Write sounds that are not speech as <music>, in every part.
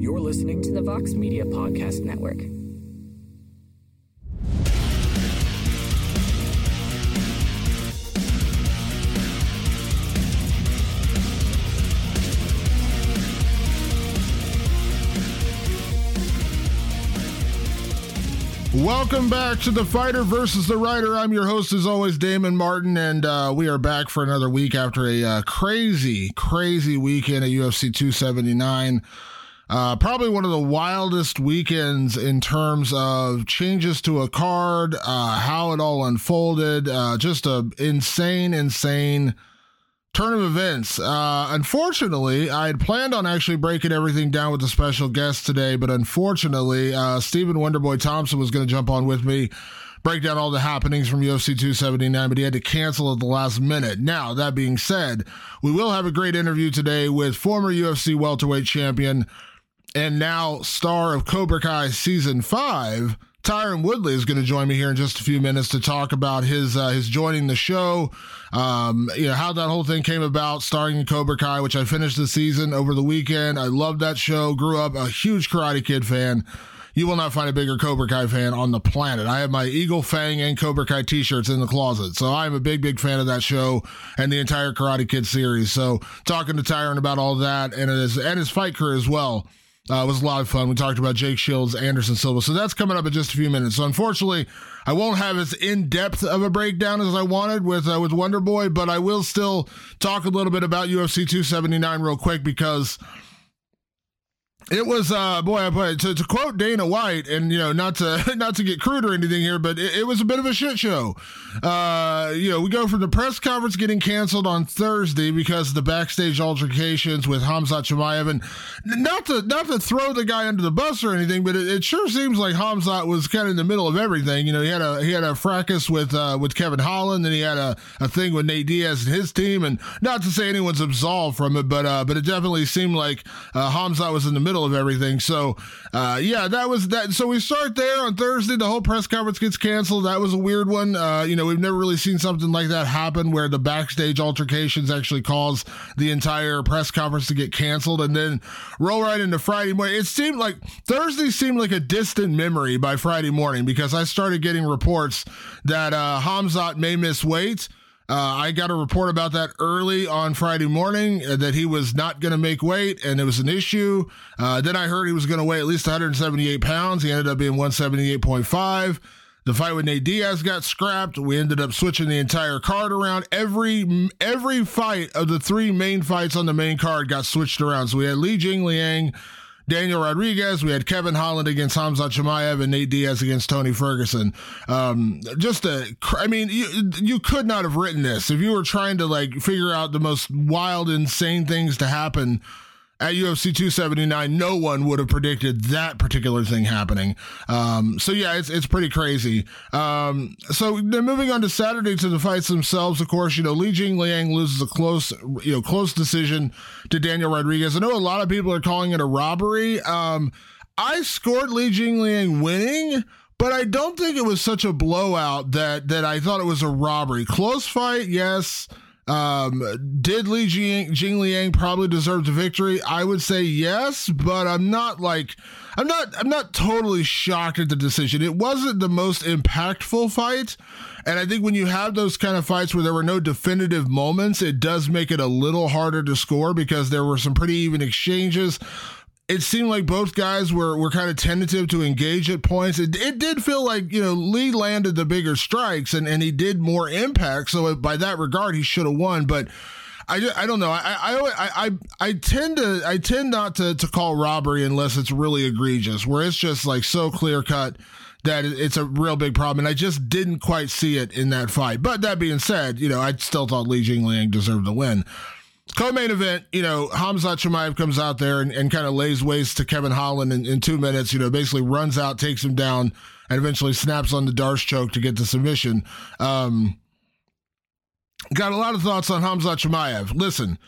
You're listening to the Vox Media Podcast Network. Welcome back to the Fighter versus the Writer. I'm your host, as always, Damon Martin, and uh, we are back for another week after a uh, crazy, crazy weekend at UFC 279. Uh, probably one of the wildest weekends in terms of changes to a card, uh, how it all unfolded. Uh, just a insane, insane turn of events. Uh, unfortunately, I had planned on actually breaking everything down with a special guest today, but unfortunately, uh, Stephen Wonderboy Thompson was going to jump on with me, break down all the happenings from UFC 279, but he had to cancel at the last minute. Now, that being said, we will have a great interview today with former UFC welterweight champion and now star of Cobra Kai season five. Tyron Woodley is going to join me here in just a few minutes to talk about his uh, his joining the show. Um, you know how that whole thing came about, starring in Cobra Kai, which I finished the season over the weekend. I loved that show. Grew up a huge Karate Kid fan. You will not find a bigger Cobra Kai fan on the planet. I have my Eagle Fang and Cobra Kai t-shirts in the closet. So I'm a big, big fan of that show and the entire Karate Kid series. So talking to Tyron about all that and his, and his fight career as well uh, it was a lot of fun. We talked about Jake Shields, Anderson Silva. So that's coming up in just a few minutes. So unfortunately, I won't have as in depth of a breakdown as I wanted with uh, with Wonder Boy, but I will still talk a little bit about UFC 279 real quick because it was uh boy, to, to quote Dana White, and you know, not to <laughs> not to get crude or anything here, but it, it, was a bit of a shit show. Uh, you know, we go from the press conference getting canceled on Thursday because of the backstage altercations with Hamza Chimaev, and not to not to throw the guy under the bus or anything, but it, it sure seems like Hamza was kind of in the middle of everything. You know, he had a he had a fracas with uh, with Kevin Holland, and he had a, a thing with Nate Diaz and his team, and not to say anyone's absolved from it, but uh, but it definitely seemed like uh, Hamzat was in the middle middle of everything. So, uh, yeah, that was that. So we start there on Thursday. The whole press conference gets canceled. That was a weird one. Uh, you know, we've never really seen something like that happen where the backstage altercations actually cause the entire press conference to get canceled and then roll right into Friday morning. It seemed like Thursday seemed like a distant memory by Friday morning because I started getting reports that uh, Hamzat may miss weight. Uh, I got a report about that early on Friday morning uh, that he was not going to make weight and it was an issue. Uh, then I heard he was going to weigh at least 178 pounds. He ended up being 178.5. The fight with Nate Diaz got scrapped. We ended up switching the entire card around. Every every fight of the three main fights on the main card got switched around. So we had Li Jingliang Daniel Rodriguez. We had Kevin Holland against Hamza Chimaev and Nate Diaz against Tony Ferguson. Um, just a, I mean, you, you could not have written this if you were trying to like figure out the most wild, insane things to happen at UFC 279, no one would have predicted that particular thing happening. Um, so yeah, it's it's pretty crazy. Um, so then moving on to Saturday to the fights themselves, of course, you know Li Jingliang loses a close you know close decision to Daniel Rodriguez. I know a lot of people are calling it a robbery. Um, I scored Li Jingliang winning but I don't think it was such a blowout that that I thought it was a robbery. Close fight, yes. Um, did Li Jing, Jing Liang probably deserve the victory? I would say yes, but I'm not like I'm not I'm not totally shocked at the decision. It wasn't the most impactful fight, and I think when you have those kind of fights where there were no definitive moments, it does make it a little harder to score because there were some pretty even exchanges it seemed like both guys were were kind of tentative to engage at points. It, it did feel like you know Li landed the bigger strikes and and he did more impact. So by that regard, he should have won. But I, I don't know. I, I I I tend to I tend not to to call robbery unless it's really egregious, where it's just like so clear cut that it's a real big problem. And I just didn't quite see it in that fight. But that being said, you know, I still thought Li Jingliang deserved the win. Co-main event, you know, Hamza Chimaev comes out there and, and kind of lays waste to Kevin Holland in, in, two minutes, you know, basically runs out, takes him down, and eventually snaps on the D'Arce choke to get the submission. Um, got a lot of thoughts on Hamza Chimaev. Listen,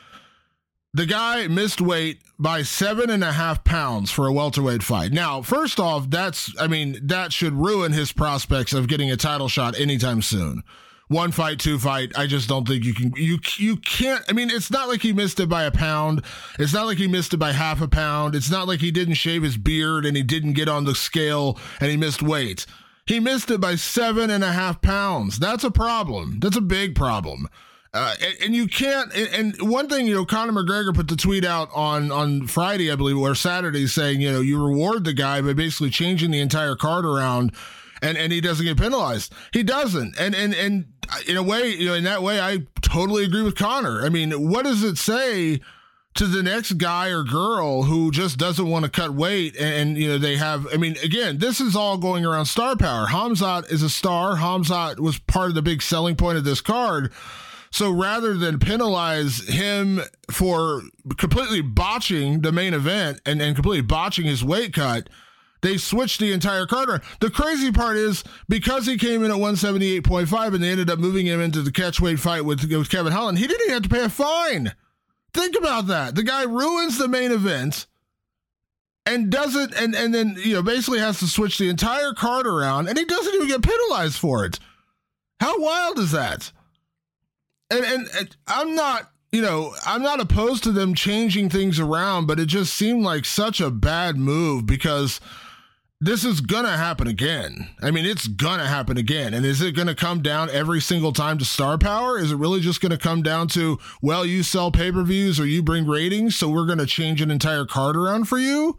the guy missed weight by seven and a half pounds for a welterweight fight. Now, first off, that's, I mean, that should ruin his prospects of getting a title shot anytime soon one fight, two fight. I just don't think you can. You you can't. I mean, it's not like he missed it by a pound. It's not like he missed it by half a pound. It's not like he didn't shave his beard and he didn't get on the scale and he missed weight. He missed it by seven and a half pounds. That's a problem. That's a big problem. Uh, and, and, you can't. And, and, one thing, you know, Conor McGregor put the tweet out on on Friday, I believe, or Saturday, saying, you know, you reward the guy by basically changing the entire card around and and he doesn't get penalized. He doesn't. And and and in a way, you know, in that way, I totally agree with Conor. I mean, what does it say? to the next guy or girl who just doesn't want to cut weight and, and, you know they have i mean again this is all going around star power hamzat is a star hamzat was part of the big selling point of this card so rather than penalize him for completely botching the main event and, and completely botching his weight cut they switched the entire Carter. The crazy part is because he came in at 178.5 and they ended up moving him into the catchweight fight with, with Kevin Holland, he didn't even have to pay a fine. Think about that. The guy ruins the main event and doesn't and and then you know basically has to switch the entire card around and he doesn't even get penalized for it. How wild is that? And and, and I'm not you know, I'm not opposed to them changing things around, but it just seemed like such a bad move because this is to happen again. I mean, it's to happen again. And is it to come down every single time to star power? Is it really just to come down to, well, you sell pay per views or you bring ratings, so we're to change an entire card around for you?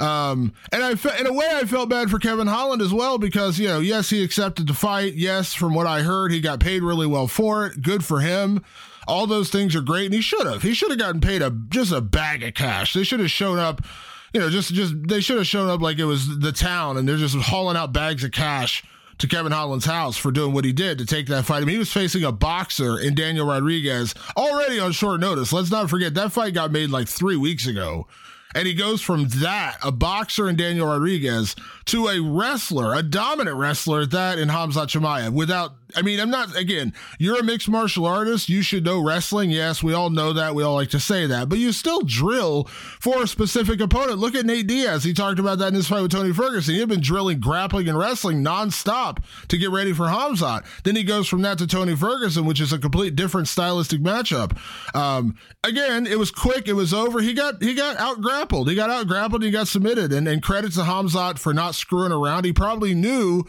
Um, and I, fe- in a way, I felt bad for Kevin Holland as well because, you know, yes, he accepted the fight. Yes, from what I heard, he got paid really well for it. Good for him. All those things are great. And he should have. He should have gotten paid a just a bag of cash. They should have shown up you know, just just they should have shown up like it was the town, and they're just hauling out bags of cash to Kevin Holland's house for doing what he did to take that fight. I mean, he was facing a boxer in Daniel Rodriguez already on short notice. Let's not forget that fight got made like three weeks ago. And he goes from that, a boxer in Daniel Rodriguez, to a wrestler, a dominant wrestler at that in Hamza Chimaev without I mean, I'm not, again, you're a mixed martial artist. You should know wrestling. Yes, we all know that. We all like to say that. But you still drill for a specific opponent. Look at Nate Diaz. He talked about that in his fight with Tony Ferguson. He had been drilling grappling and wrestling nonstop to get ready for Hamzat. Then he goes from that to Tony Ferguson, which is a complete different stylistic matchup. Um, again, it was quick. It was over. He got he got out grappled. He got out grappled. He got submitted. And, and credit to Hamzat for not screwing around. He probably knew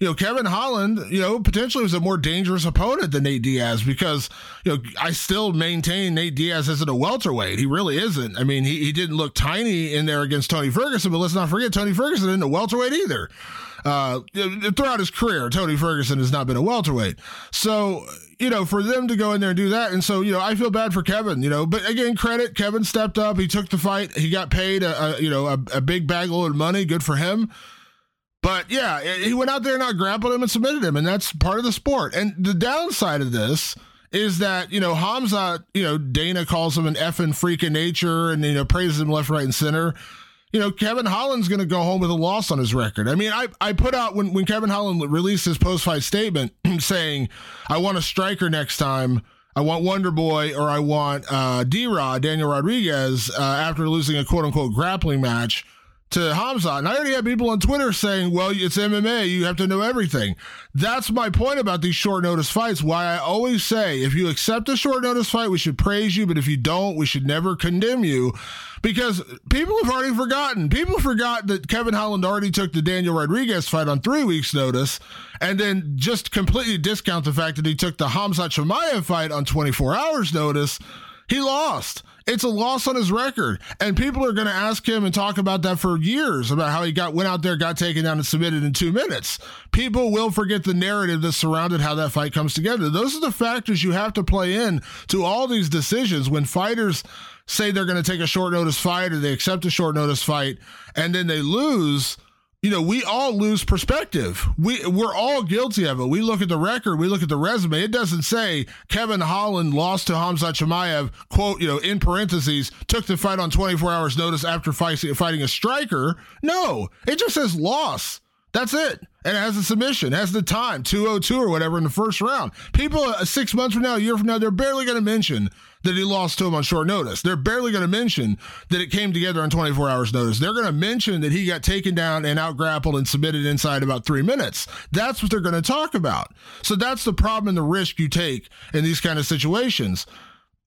you know, Kevin Holland, you know, potentially was a more dangerous opponent than Nate Diaz because, you know, I still maintain Nate Diaz isn't a welterweight. He really isn't. I mean, he, he didn't look tiny in there against Tony Ferguson, but let's not forget Tony Ferguson isn't a welterweight either. Uh, throughout his career, Tony Ferguson has not been a welterweight. So, you know, for them to go in there and do that. And so, you know, I feel bad for Kevin, you know, but again, credit Kevin stepped up. He took the fight. He got paid a, a you know, a, a big bag load of money. Good for him. But yeah, he went out there and out grappled him and submitted him, and that's part of the sport. And the downside of this is that you know Hamza, you know Dana calls him an effing freak of nature, and you know praises him left, right, and center. You know Kevin Holland's going to go home with a loss on his record. I mean, I I put out when when Kevin Holland released his post fight statement <clears throat> saying, "I want a striker next time." I want Wonder Boy or I want uh, D Rod, Daniel Rodriguez, uh, after losing a quote unquote grappling match to Hamza. And I already have people on Twitter saying, well, it's MMA. You have to know everything. That's my point about these short notice fights. Why I always say, if you accept a short notice fight, we should praise you. But if you don't, we should never condemn you because people have already forgotten. People forgot that Kevin Holland already took the Daniel Rodriguez fight on three weeks' notice and then just completely discount the fact that he took the Hamza Chimaev fight on 24 hours' notice. He lost. It's a loss on his record. And people are going to ask him and talk about that for years about how he got went out there, got taken down and submitted in 2 minutes. People will forget the narrative that surrounded how that fight comes together. Those are the factors you have to play in to all these decisions when fighters say they're going to take a short notice fight or they accept a short notice fight and then they lose you know, we all lose perspective. We we're all guilty of it. We look at the record, we look at the resume. It doesn't say Kevin Holland lost to Hamza Chimaev, quote, you know, in parentheses, took the fight on 24 hours notice after fighting a striker. No, it just says loss. That's it. And it has a submission, has the time, 202 or whatever in the first round. People uh, six months from now, a year from now, they're barely going to mention that he lost to him on short notice. They're barely going to mention that it came together on 24 hours notice. They're going to mention that he got taken down and out grappled and submitted inside about three minutes. That's what they're going to talk about. So that's the problem and the risk you take in these kind of situations.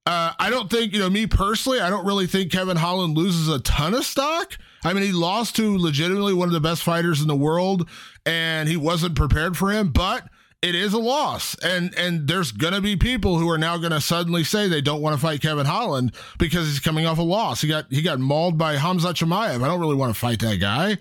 Uh, I don't think, you know, me personally, I don't really think Kevin Holland loses a ton of stock. I mean, he lost to legitimately one of the best fighters in the world, and he wasn't prepared for him, but it is a loss. And and there's gonna be people who are now gonna suddenly say they don't want to fight Kevin Holland because he's coming off a loss. He got he got mauled by Hamza Chimaev. I don't really want to fight that guy.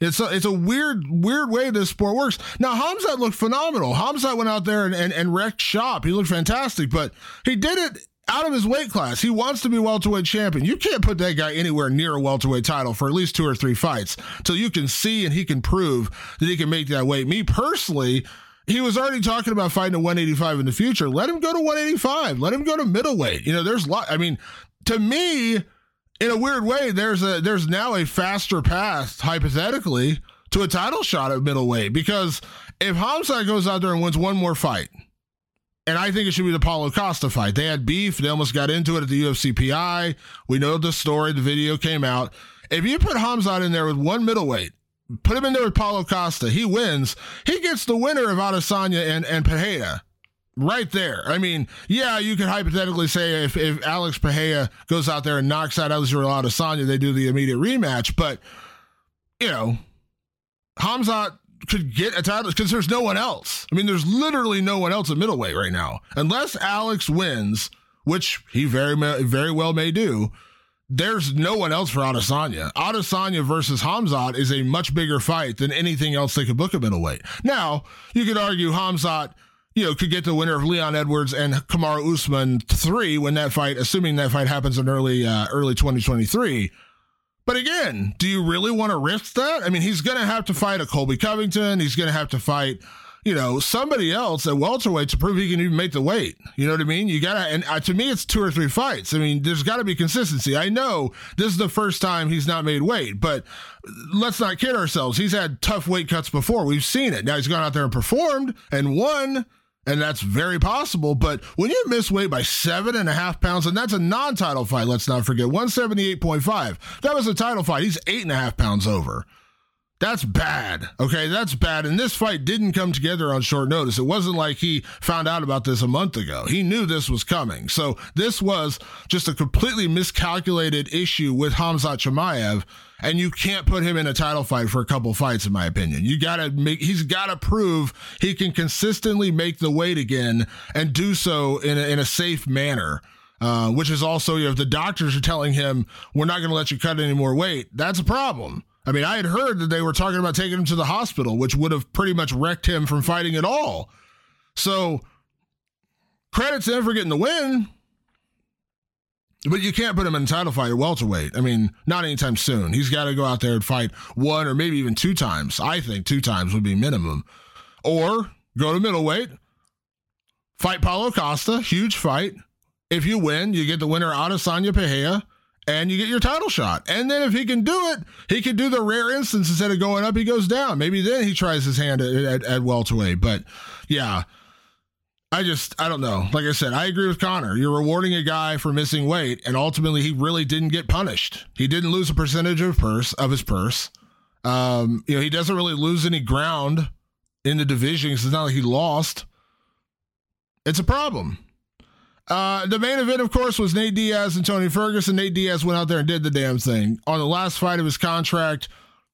It's a, it's a weird, weird way this sport works. Now, Hamzat looked phenomenal. Hamzat went out there and, and, and wrecked shop. He looked fantastic, but he did it out of his weight class. He wants to be welterweight champion. You can't put that guy anywhere near a welterweight title for at least two or three fights till you can see and he can prove that he can make that weight. Me personally, he was already talking about fighting at 185 in the future. Let him go to 185. Let him go to middleweight. You know, there's a lot. I mean, to me, in a weird way, there's a there's now a faster path, hypothetically, to a title shot at middleweight because if Hamza goes out there and wins one more fight, and I think it should be the Paulo Costa fight. They had beef. They almost got into it at the UFC PI. We know the story. The video came out. If you put Hamzat in there with one middleweight, put him in there with Paulo Costa, he wins. He gets the winner of Adesanya and, and Pereira right there. I mean, yeah, you could hypothetically say if, if Alex Pereira goes out there and knocks out Israel Adesanya, they do the immediate rematch. But, you know, Hamzat could get a title because there's no one else. I mean, there's literally no one else at middleweight right now, unless Alex wins, which he very very well may do. There's no one else for Adesanya. Adesanya versus Hamzat is a much bigger fight than anything else they could book at middleweight. Now, you could argue Hamzat, you know, could get the winner of Leon Edwards and Kamaru Usman three when that fight, assuming that fight happens in early uh, early 2023. But again, do you really want to risk that? I mean, he's going to have to fight a Colby Covington. He's going to have to fight, you know, somebody else at welterweight to prove he can even make the weight. You know what I mean? You got to, and uh, to me, it's two or three fights. I mean, there's got to be consistency. I know this is the first time he's not made weight, but let's not kid ourselves. He's had tough weight cuts before. We've seen it. Now he's gone out there and performed and won and that's very possible. But when you miss weight by seven and a half pounds, and that's a non title fight, let's not forget 178.5. That was a title fight. He's eight and a half pounds over. That's bad. Okay, that's bad. And this fight didn't come together on short notice. It wasn't like he found out about this a month ago. He knew this was coming. So this was just a completely miscalculated issue with Hamzat Chimaev and you can't put him in a title fight for a couple fights, in my opinion. You gotta make, he's gotta prove he can consistently make the weight again and do so in a, in a safe manner. Uh, which is also, you know, if the doctors are telling him, we're not going to let you cut any more weight, that's a problem. I mean, I had heard that they were talking about taking him to the hospital, which would have pretty much wrecked him from fighting at all. So, credit to him for getting the win. But you can't put him in title fight or welterweight. I mean, not anytime soon. He's got to go out there and fight one or maybe even two times. I think two times would be minimum. Or go to middleweight, fight Paulo Costa, huge fight. If you win, you get the winner Adesanya Pereira, and you get your title shot. And then if he can do it, he can do the rare instance instead of going up, he goes down. Maybe then he tries his hand at, at, at welterweight. But yeah, I just, I don't know. Like I said, I agree with Conor. You're rewarding a guy for missing weight, and ultimately, he really didn't get punished. He didn't lose a percentage of purse of his purse. Um, you know, he doesn't really lose any ground in the division because it's not like he lost. It's a problem. Uh, the main event, of course, was Nate Diaz and Tony Ferguson. Nate Diaz went out there and did the damn thing on the last fight of his contract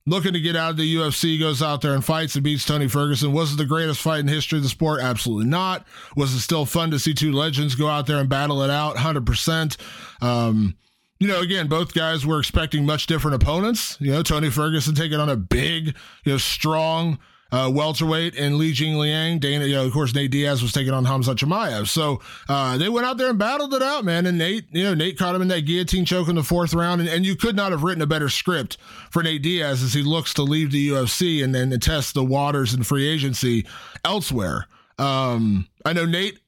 looking to get out of the UFC, goes out there and fights and beats Tony Ferguson. Was it the greatest fight in history of the sport? Absolutely not. Was it still fun to see two legends go out there and battle it out? 100%. Um, you know, again, both guys were expecting much different opponents. You know, Tony Ferguson taking on a big, you know, strong, uh, welterweight and Li Jing Liang. Dana, you know, of course, Nate Diaz was taking on Hamza Chimaev. So uh, they went out there and battled it out, man. And Nate, you know, Nate caught him in that guillotine choke in the fourth round. And, and you could not have written a better script for Nate Diaz as he looks to leave the UFC and then test the waters in free agency elsewhere. Um, I know Nate,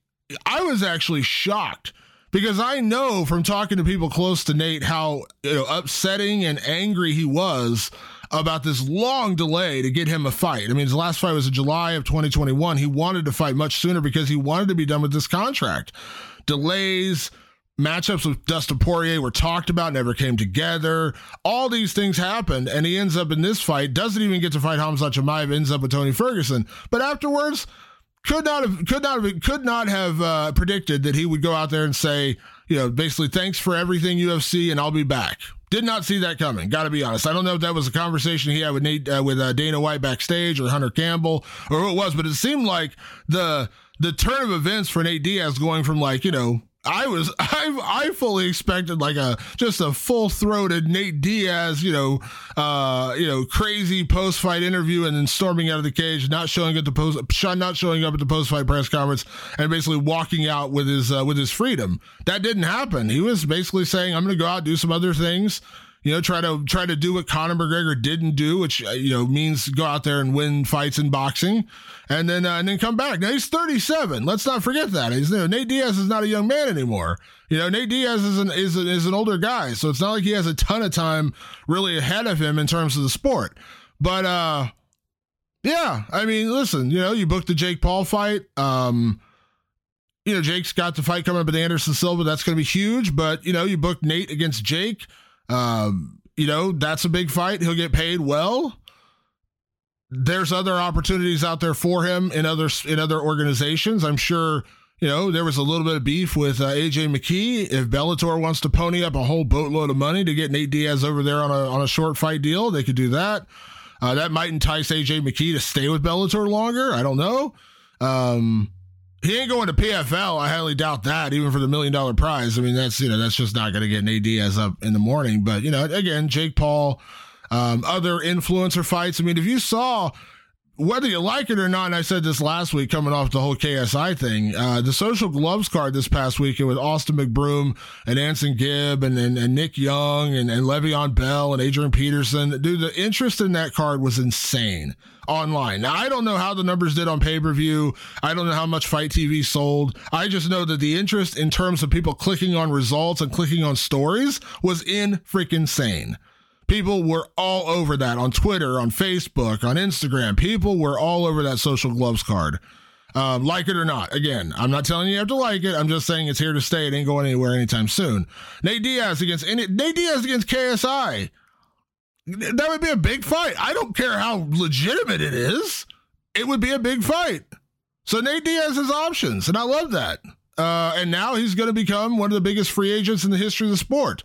I was actually shocked because I know from talking to people close to Nate how you know, upsetting and angry he was about this long delay to get him a fight. I mean, his last fight was in July of 2021. He wanted to fight much sooner because he wanted to be done with this contract. Delays, matchups with Dustin Poirier were talked about, never came together. All these things happened, and he ends up in this fight, doesn't even get to fight Hamza Chimaev, ends up with Tony Ferguson. But afterwards, could not have could not have could not have uh, predicted that he would go out there and say, you know, basically thanks for everything UFC, and I'll be back. Did not see that coming. Got to be honest. I don't know if that was a conversation he had with Nate, uh, with uh, Dana White backstage or Hunter Campbell or who it was, but it seemed like the the turn of events for Nate Diaz going from like you know I was <laughs> I I fully expected like a just a full throated Nate Diaz, you know, uh, you know, crazy post fight interview and then storming out of the cage, not showing at the post, not showing up at the post fight press conference, and basically walking out with his uh, with his freedom. That didn't happen. He was basically saying, "I'm to go out do some other things." You know, try to try to do what Conor McGregor didn't do, which uh, you know means go out there and win fights in boxing, and then uh, and then come back. Now he's 37. Let's not forget that. He's you know, Nate Diaz is not a young man anymore. You know, Nate Diaz is an is an, is an older guy, so it's not like he has a ton of time really ahead of him in terms of the sport. But uh, yeah, I mean, listen, you know, you booked the Jake Paul fight. Um, you know, Jake's got the fight coming up with Anderson Silva. That's going to be huge. But you know, you booked Nate against Jake. Um, you know, that's a big fight. He'll get paid well. There's other opportunities out there for him in other in other organizations. I'm sure. You know, there was a little bit of beef with uh, AJ McKee. If Bellator wants to pony up a whole boatload of money to get Nate Diaz over there on a on a short fight deal, they could do that. Uh, that might entice AJ McKee to stay with Bellator longer. I don't know. Um, he ain't going to PFL. I highly doubt that, even for the million dollar prize. I mean, that's you know that's just not going to get Nate Diaz up in the morning. But you know, again, Jake Paul, um, other influencer fights. I mean, if you saw whether you like it or not, and I said this last week coming off the whole KSI thing, uh, the social gloves card this past weekend with Austin McBroom and AnEsonGib and, and, and Nick Young and, and Le'Veon Bell and Adrian Peterson. Dude, the interest in that card was insane online. Now, I don't know how the numbers did on pay per view. I don't know how much FITE TV sold. I just know that the interest in terms of people clicking on results and clicking on stories was in freaking sane. People were all over that on Twitter, on Facebook, on Instagram. People were all over that social gloves card. Um, like it or not. Again, I'm not telling you you have to like it. I'm just saying it's here to stay. It ain't going anywhere anytime soon. Nate Diaz against Nate Diaz against KSI. That would be a big fight. I don't care how legitimate it is. It would be a big fight. So Nate Diaz has options, and I love that. Uh, and now he's going to become one of the biggest free agents in the history of the sport.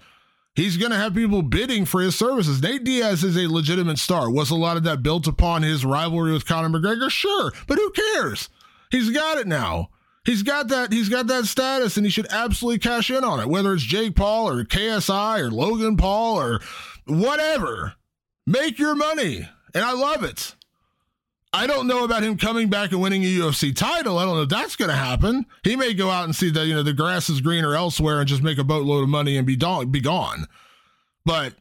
He's going to have people bidding for his services. Nate Diaz is a legitimate star. Was a lot of that built upon his rivalry with Conor McGregor? Sure, but who cares? He's got it now. He's got that. He's got that status, and he should absolutely cash in on it. Whether it's Jake Paul or KSI or Logan Paul or whatever, make your money, and I love it. I don't know about him coming back and winning a UFC title. I don't know if that's going to happen. He may go out and see that you know the grass is greener elsewhere and just make a boatload of money and be gone. Be gone. But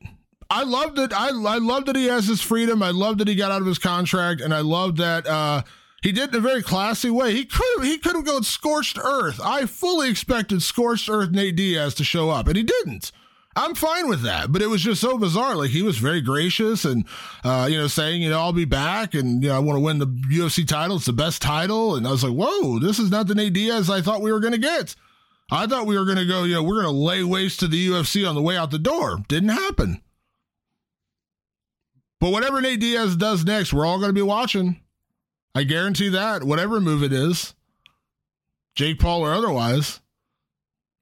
I love that. I I love that he has his freedom. I love that he got out of his contract, and I love that uh, he did it in a very classy way. He could he could have gone scorched earth. I fully expected scorched earth Nate Diaz to show up, and he didn't. I'm fine with that, but it was just so bizarre. Like he was very gracious and, uh, you know, saying, you know, I'll be back and, you know, I want to win the UFC title. It's the best title. And I was like, whoa, this is not the Nate Diaz I thought we were going to get. I thought we were going to go, you know, we're going to lay waste to the UFC on the way out the door. Didn't happen. But whatever Nate Diaz does next, we're all going to be watching. I guarantee that, whatever move it is, Jake Paul or otherwise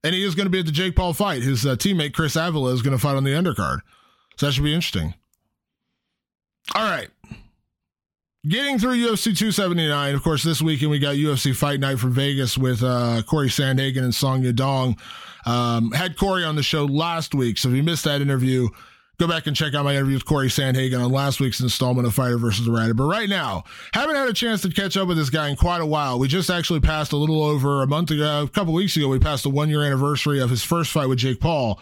and he is going to be at the Jake Paul fight. His uh, teammate Chris Avila is going to fight on the undercard, so that should be interesting. All right, getting through UFC 279. Of course, this weekend we got UFC Fight Night from Vegas with uh, Corey Sandhagen and Song Yadong. Um, had Corey on the show last week, so if you missed that interview, Go back and check out my interview with Corey Sandhagen on last week's installment of Fighter versus the Writer. But right now, haven't had a chance to catch up with this guy in quite a while. We just actually passed a little over a month ago, a couple weeks ago, we passed the one year anniversary of his first fight with Jake Paul.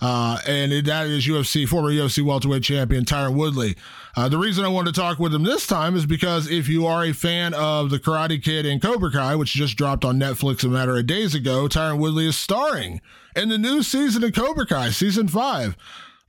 Uh, and that is UFC, former UFC welterweight champion Tyron Woodley. Uh, the reason I wanted to talk with him this time is because if you are a fan of The Karate Kid and Cobra Kai, which just dropped on Netflix a matter of days ago, Tyron Woodley is starring in the new season of Cobra Kai, season five.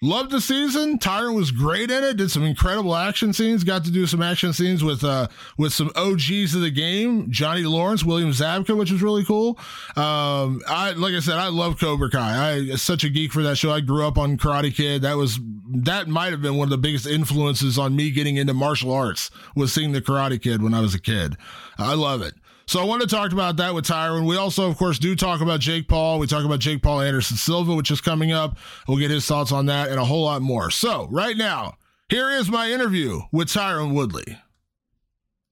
Loved the season. Tyron was great in it. Did some incredible action scenes. Got to do some action scenes with uh with some OGs of the game, Johnny Lawrence, William Zabka, which was really cool. Um, I like I said, I love Cobra Kai. I such a geek for that show. I grew up on Karate Kid. That was that might have been one of the biggest influences on me getting into martial arts was seeing the Karate Kid when I was a kid. I love it. So I want to talk about that with Tyron. We also, of course, do talk about Jake Paul. We talk about Jake Paul Anderson Silva, which is coming up. We'll get his thoughts on that and a whole lot more. So right now, here is my interview with Tyron Woodley.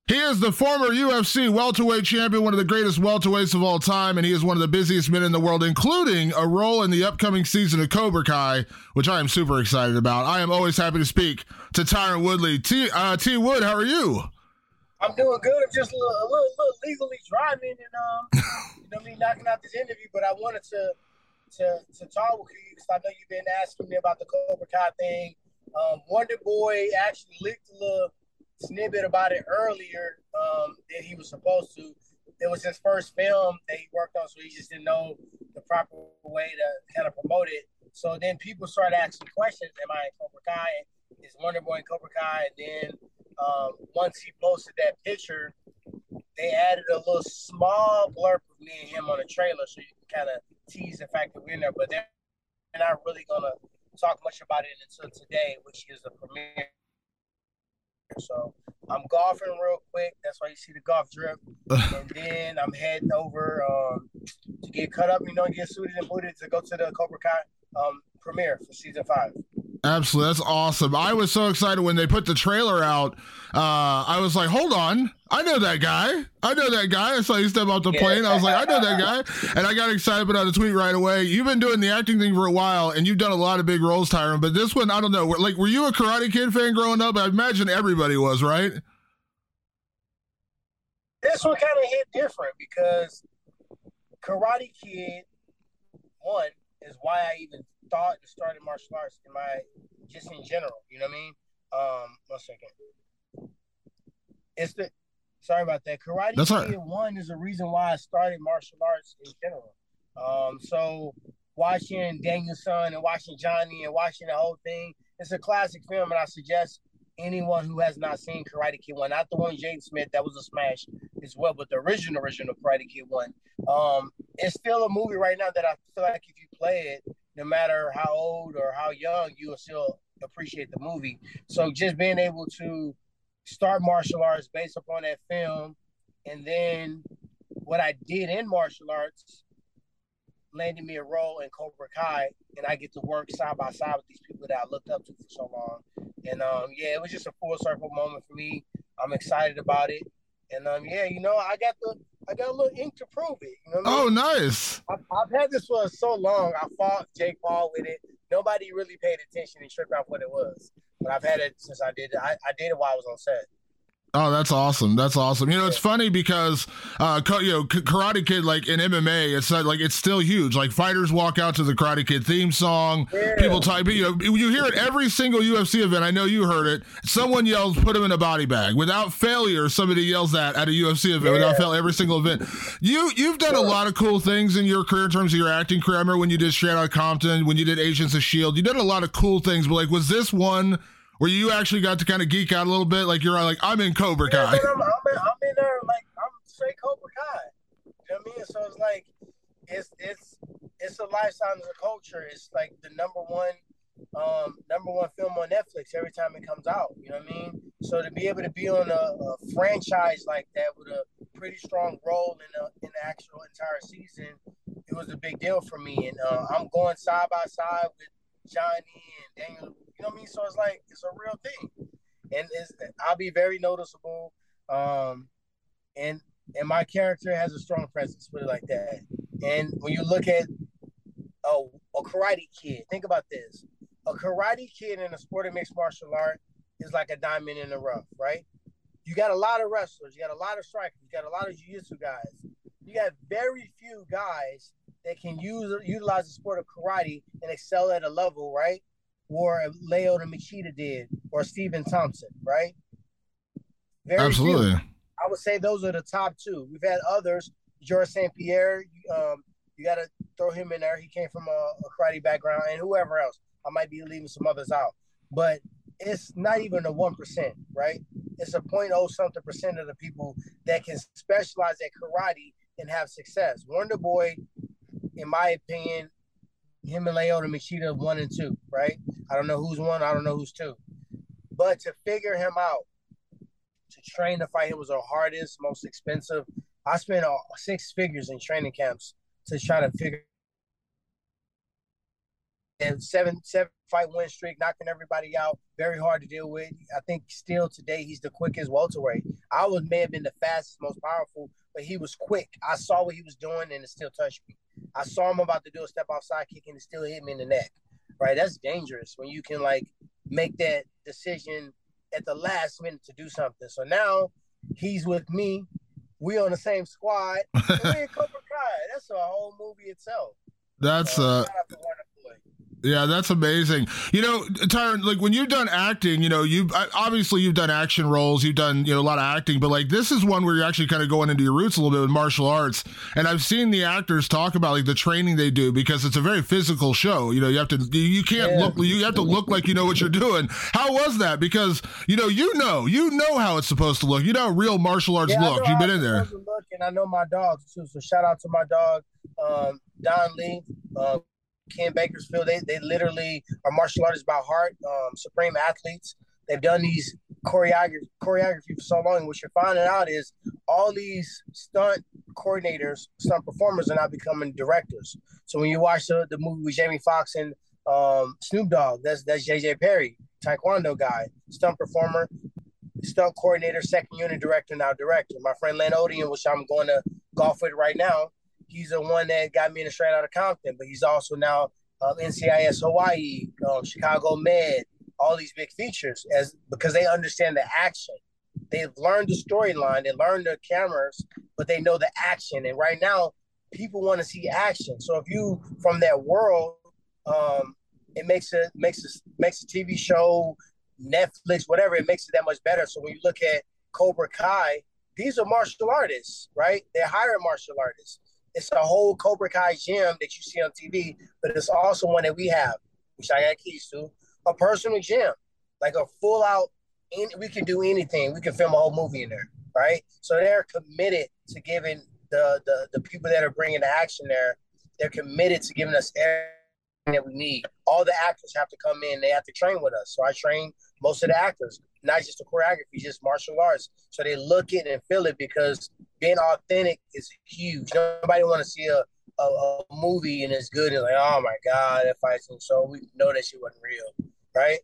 He is the former UFC welterweight champion, one of the greatest welterweights of all time, and he is one of the busiest men in the world, including a role in the upcoming season of Cobra Kai, which I am super excited about. I am always happy to speak to Tyron Woodley. T, uh, T Wood, how are you? I'm doing good. I'm just a little, a little, little legally driving and um, <laughs> you know me knocking out this interview. But I wanted to to to talk with you because I know you've been asking me about the Cobra Kai thing. Um, Wonder Boy actually leaked a little snippet about it earlier um, that he was supposed to. It was his first film that he worked on, so he just didn't know the proper way to kind of promote it. So then people started asking questions: Am I in Cobra Kai? Is Wonder Boy in Cobra Kai? And then um, once he posted that picture, they added a little small blurb of me and him on the trailer, so you can kind of tease the fact that we're in there. But they're not really gonna talk much about it until today, which is the premiere. So I'm golfing real quick. That's why you see the golf drip. <laughs> and then I'm heading over um, to get cut up, you know, get suited and booted to go to the Cobra Kai um, premiere for season five. Absolutely. That's awesome. I was so excited when they put the trailer out. Uh, I was like, hold on. I know that guy. I know that guy. I saw you step off the plane. I was like, I know that guy. And I got excited, put out a tweet right away. You've been doing the acting thing for a while and you've done a lot of big roles, Tyron. But this one, I don't know. Like, were you a Karate Kid fan growing up? I imagine everybody was, right? This one kind of hit different because Karate Kid, one, is why I even thought and started martial arts in my just in general. You know what I mean? Um, one second. It's the sorry about that. Karate That's Kid right. One is the reason why I started martial arts in general. Um, so watching Daniel-san and watching Johnny and watching the whole thing, it's a classic film, and I suggest anyone who has not seen Karate Kid One, not the one Jaden Smith, that was a smash as well, but the original original Karate Kid One. Um, it's still a movie right now that I feel like if you play it, no matter how old or how young, you will still appreciate the movie. So just being able to start martial arts based upon that film, and then what I did in martial arts landed me a role in Cobra Kai, and I get to work side by side with these people that I looked up to for so long. And um, yeah, it was just a full circle moment for me. I'm excited about it, and um, yeah, you know, I got the I got a little ink to prove it. You know oh, I mean? nice. I've, I've, had this for so long. I fought Jake Paul with it. Nobody really paid attention and tripped off what it was. But I've had it since I did it. I, I did it while I was on set. Oh, that's awesome. That's awesome. You know, it's funny because, uh, you know, Karate Kid, like in MMA, it's like it's still huge. Like fighters walk out to the Karate Kid theme song. Yeah. People type, you know, you hear it every single UFC event. I know you heard it. Someone yells, "Put him in a body bag." Without failure, somebody yells that at a UFC event. Yeah. Without fail, every single event. You you've done a lot of cool things in your career in terms of your acting career. I remember when you did Straight Outta Compton, when you did Agents of Shield. You did a lot of cool things. But like, was this one? Where you actually got to kind of geek out a little bit? Like you're like, I'm in Cobra Kai. Yeah, I'm, I'm, in, I'm in there like I'm straight Cobra Kai. You know what I mean? So it's like it's it's it's a lifestyle and a culture. It's like the number one um number one film on Netflix every time it comes out. You know what I mean? So to be able to be on a, a franchise like that with a pretty strong role in a, in the actual entire season, it was a big deal for me. And uh, I'm going side by side with Johnny and Daniel you know what I mean? So it's like it's a real thing, and it's, I'll be very noticeable. Um, and and my character has a strong presence, put it like that. And when you look at a, a karate kid, think about this: a karate kid in a sport of mixed martial art is like a diamond in the rough, right? You got a lot of wrestlers, you got a lot of strikers, you got a lot of jiu-jitsu guys. You got very few guys that can use utilize the sport of karate and excel at a level, right? or Lyoto Machida did, or Stephen Thompson, right? Very Absolutely. Few. I would say those are the top two. We've had others. George St. Pierre, um, you got to throw him in there. He came from a, a, karate background, and whoever else. I might be leaving some others out, but it's not even a one percent, right? It's a point oh something percent of the people that can specialize at karate and have success. Wonder Boy, in my opinion, him and Lyoto Machida one and two, right? I don't know who's one, I don't know who's two. But to figure him out, to train to fight him was the hardest, most expensive. I spent uh, six figures in training camps to try to figure and seven seven fight win streak, knocking everybody out. Very hard to deal with. I think still today he's the quickest welterweight. I was may have been the fastest, most powerful, but he was quick. I saw what he was doing, and it still touched me. I saw him about to do a step outside kick, and it still hit me in the neck. Right, that's dangerous when you can like make that decision at the last minute to do something. So now he's with me. We on the same squad. <laughs> we in Cobra Kai. That's a whole movie itself. That's so, uh yeah, that's amazing. You know, Tyron, like when you've done acting, you know, you obviously you've done action roles, you've done you know a lot of acting, but like this is one where you're actually kind of going into your roots a little bit with martial arts. And I've seen the actors talk about like the training they do because it's a very physical show. You know, you have to you can't yeah. look you have to look like you know what you're doing. How was that? Because you know you know you know how it's supposed to look. You know how real martial arts yeah, look. You've been in there. Look, and I know my dogs too. So shout out to my dog, um, Don Lee. Uh, Ken Barefield. They they literally are martial artists by heart, um, supreme athletes. They've done these choreography choreography for so long. What you're finding out is all these stunt coordinators, stunt performers are now becoming directors. So when you watch the, the movie with Jamie Foxx and um, Snoop Dogg, that's that's JJ Perry, Taekwondo guy, stunt performer, stunt coordinator, second unit director, now director. My friend Lin Oeding, which I'm going to golf with right now, he's the one that got me in the straight out of Compton, but he's also now um, NCIS Hawaii, um, Chicago Med, all these big features as because they understand the action. They've learned the storyline, they learned the cameras, but they know the action. And right now, people want to see action. So if you from that world, um, it makes it makes it makes a TV show, Netflix, whatever, it makes it that much better. So when you look at Cobra Kai, these are martial artists, right? They're hired martial artists it's a whole Cobra Kai gym that you see on TV, but it's also one that we have, which I got keys to, a personal gym, like a full out. We can do anything. We can film a whole movie in there, right? So they're committed to giving the the, the people that are bringing the action there. They're committed to giving us everything that we need. All the actors have to come in. They have to train with us. So I train most of the actors, not just the choreography, just martial arts. So they look it and feel it because being authentic is huge. Nobody want to see a, a, a, movie and it's good and like, oh my god, that fight scene. So we know that shit wasn't real, right?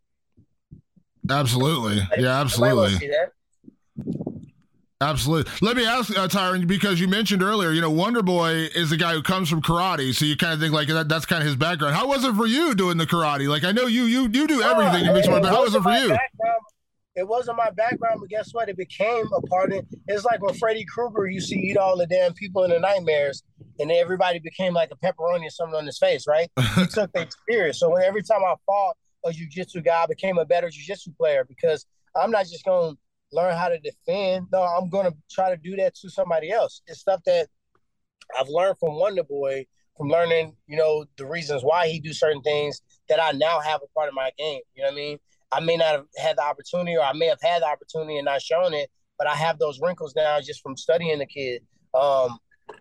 Absolutely, yeah, absolutely. Absolutely. Let me ask, uh, Tyron, because you mentioned earlier, you know, Wonder Boy is the guy who comes from karate, so you kind of think like that, that's kind of his background. How was it for you doing the karate? Like, I know you you you do everything. Uh, it, it how was it for you? Background it wasn't my background, but guess what? It became a part of it. It's like when Freddy Krueger used to eat all the damn people in the nightmares, and everybody became like a pepperoni or something on his face, right? he <laughs> took the experience. So when, every time I fought a jujitsu guy, I became a better jujitsu player because I'm not just going to learn how to defend. No, I'm going to try to do that to somebody else. It's stuff that I've learned from Wonder Boy, from learning, you know, the reasons why he do certain things that I now have a part of my game. You know what I mean? I may not have had the opportunity, or I may have had the opportunity and not shown it, but I have those wrinkles now just from studying the kid. Um,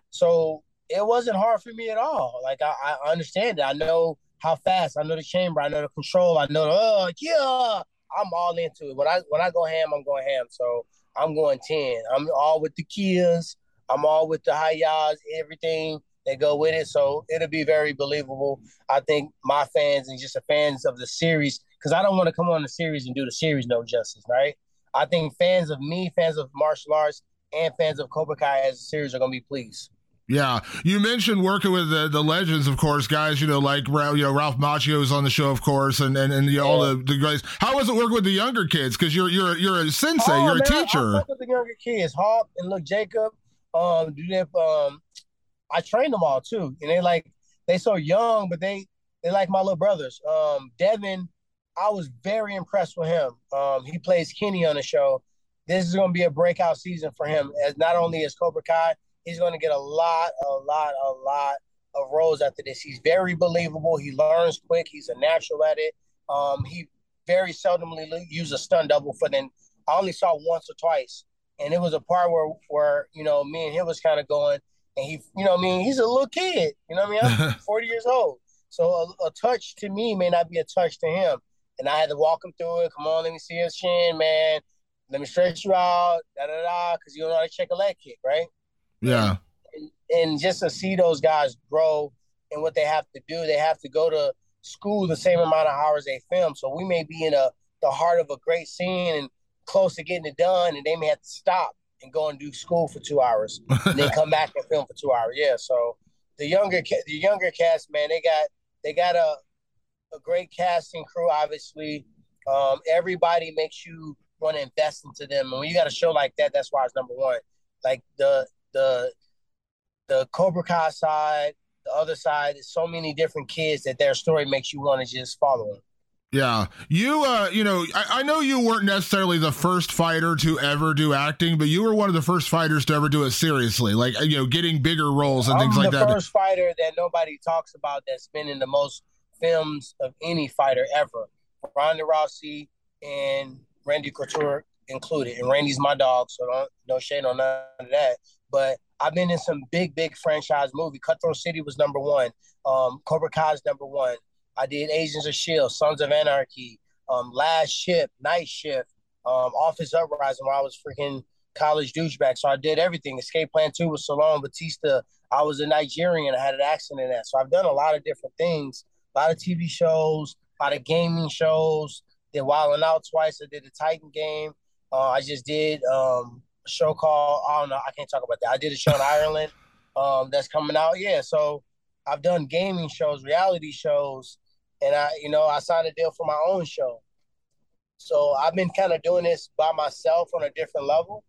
so it wasn't hard for me at all. Like I, I, understand it. I know how fast. I know the chamber. I know the control. I know the oh yeah. I'm all into it. When I when I go ham, I'm going ham. So I'm going ten. I'm all with the Kias. I'm all with the Hayas. Everything that go with it. So it'll be very believable. I think my fans and just the fans of the series because I don't want to come on the series and do the series no justice, right? I think fans of me, fans of martial arts, and fans of Cobra Kai as a series are going to be pleased. Yeah, you mentioned working with the, the legends, of course, guys. You know, like you know Ralph Macchio is on the show, of course, and and, and you know, yeah. all the, the guys. How was it working with the younger kids? Because you're you're you're a sensei, oh, you're man, a teacher. I with the younger kids, Hawk and look Jacob. Um, do that. Um, I train them all too, and they like they so young, but they they like my little brothers. Um, Devin I was very impressed with him. Um, he plays Kenny on the show. This is going to be a breakout season for him. As not only as Cobra Kai, he's going to get a lot, a lot, a lot of roles after this. He's very believable. He learns quick. He's a natural at it. Um, he very seldomly use a stunt double for them. I only saw once or twice, and it was a part where where you know me and him was kind of going, and he, you know, I mean, he's a little kid. You know, what I mean, I'm <laughs> 40 years old, so a, a, touch to me may not be a touch to him, and I had to walk him through it. Come on, let me see his chin, man. Let me stretch you out, da da da, because you don't know how to check a leg kick, right? Yeah. And, and just to see those guys grow and what they have to do, they have to go to school the same amount of hours they film. So we may be in a the heart of a great scene and close to getting it done, and they may have to stop and go and do school for two hours, and then come back and film for two hours. Yeah, so the younger the younger cast, man, they got they got a a great casting crew. Obviously, um, everybody makes you want to invest into them, and when you got a show like that, that's why it's number one. Like the the the Cobra Kai side, the other side is so many different kids that their story makes you want to just follow them. Yeah, you, uh, you know, I, I, know you weren't necessarily the first fighter to ever do acting, but you were one of the first fighters to ever do it seriously, like you know, getting bigger roles and I'm things like that. the first fighter that nobody talks about that's been in the most films of any fighter ever. Ronda Rousey and Randy Couture included, and Randy's my dog, so don't no shade on none of that. But I've been in some big, big franchise movie. Cutthroat City was number one. Um, Cobra Kai's number one. I did Agents of Shield, Sons of Anarchy, um, Last Ship, Night Shift, um, Office Uprising, where I was freaking college douchebag. So I did everything. Escape Plan Two with Stallone Batista. I was a Nigerian. I had an accent in that. So I've done a lot of different things. A lot of TV shows, a lot of gaming shows. Did Wild 'N Out twice. I did the Titan game. Uh, I just did um, a show called I don't know I can't talk about that. I did a show in <laughs> Ireland um, that's coming out. Yeah, so I've done gaming shows, reality shows, and I you know I signed a deal for my own show. So I've been kind of doing this by myself on a different level,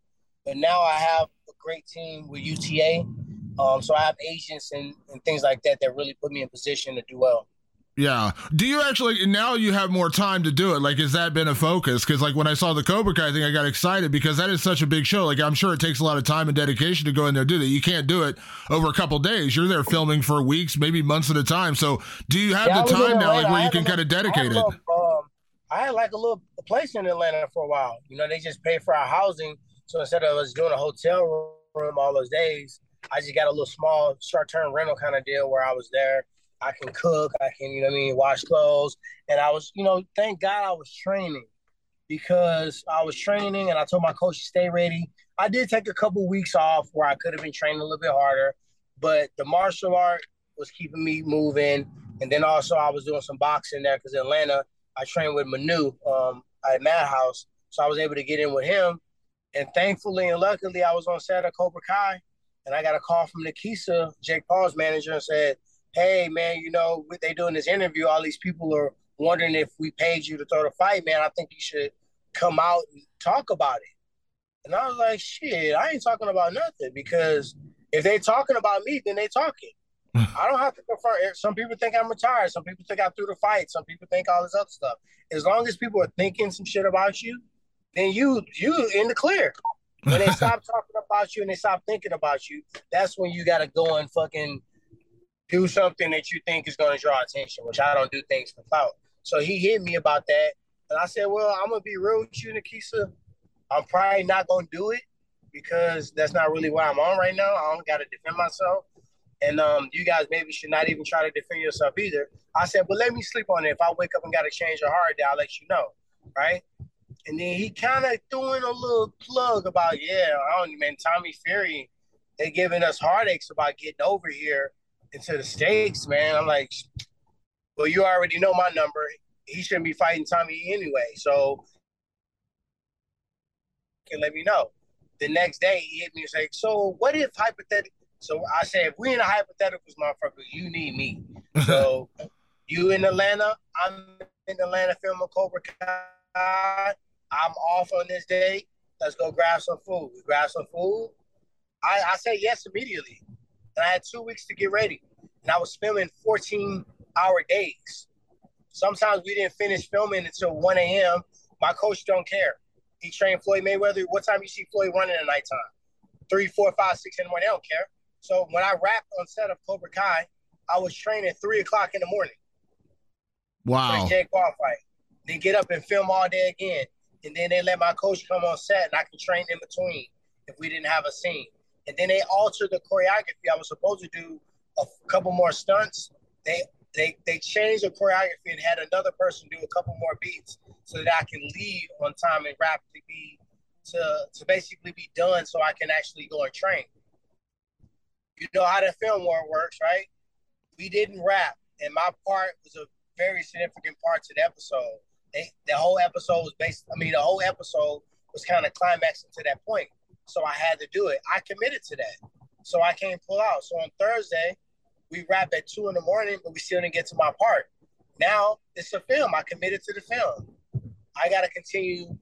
but now I have a great team with UTA. Um, so I have agents and, and things like that that really put me in position to do well. Yeah. Do you actually now you have more time to do it? Like, has that been a focus? Because like when I saw the Cobra Kai thing, I got excited because that is such a big show. Like, I'm sure it takes a lot of time and dedication to go in there do that. You can't do it over a couple days. You're there filming for weeks, maybe months at a time. So, do you have yeah, the time now, like where you can kind of dedicate it? um, I had like a little place in Atlanta for a while. You know, they just pay for our housing. So instead of us doing a hotel room all those days, I just got a little small short term rental kind of deal where I was there I can cook, I can, you know I mean, wash clothes. And I was, you know, thank God I was training because I was training and I told my coach to stay ready. I did take a couple weeks off where I could have been training a little bit harder, but the martial art was keeping me moving. And then also I was doing some boxing there because Atlanta, I trained with Manu um, at Madhouse. So I was able to get in with him. And thankfully and luckily, I was on set of Cobra Kai. And I got a call from Nakisa, Jake Paul's manager, and said, hey man, you know, they doing this interview, all these people are wondering if we paid you to throw the fight, man. I think you should come out and talk about it. And I was like, shit, I ain't talking about nothing because if they talking about me, then they talking. <laughs> I don't have to confirm. Some people think I'm retired. Some people think I threw the fight. Some people think all this other stuff. As long as people are thinking some shit about you, then you you in the clear. When they <laughs> stop talking about you and they stop thinking about you, that's when you got to go and fucking do something that you think is going to draw attention, which I don't do things for clout. So he hit me about that. And I said, well, I'm going to be real with you, Nakisa. I'm probably not going to do it because that's not really what I'm on right now. I don't got to defend myself. And um, you guys maybe should not even try to defend yourself either. I said, Well, let me sleep on it. If I wake up and got to change your heart, then I'll let you know. Right. And then he kind of doing a little plug about, yeah, I don't man, Tommy Fury, they're giving us heartaches about getting over here into the stakes, man. I'm like, well, you already know my number. He shouldn't be fighting Tommy anyway. So can let me know. The next day he hit me and said, So what if hypothetical? so I said, if we in a hypotheticals, motherfucker, you need me. <laughs> So you in Atlanta, I'm in Atlanta filming Cobra Kai. I'm off on this day. Let's go grab some food. We grab some food. I, I say yes immediately and I had two weeks to get ready. And I was filming 14 hour days. Sometimes we didn't finish filming until 1 a.m. My coach don't care. He trained Floyd Mayweather. What time you see Floyd running at nighttime? Three, four, five, six in the morning. They don't care. So when I rapped on set of Cobra Kai, I was training three o'clock in the morning. Wow. For Jake Paul fight. Then get up and film all day again. And then they let my coach come on set and I can train in between if we didn't have a scene. And then they altered the choreography. I was supposed to do a couple more stunts. They they they changed the choreography and had another person do a couple more beats so that I can leave on time and rapidly be to to basically be done so I can actually go and train. You know how the film world works, right? We didn't rap, and my part was a very significant part to the episode. They, the whole episode was based. I mean, the whole episode was kind of climaxing to that point. So I had to do it. I committed to that. So I can't pull out. So on Thursday, we wrap at two in the morning, but we still didn't get to my part. Now it's a film. I committed to the film. I got to continue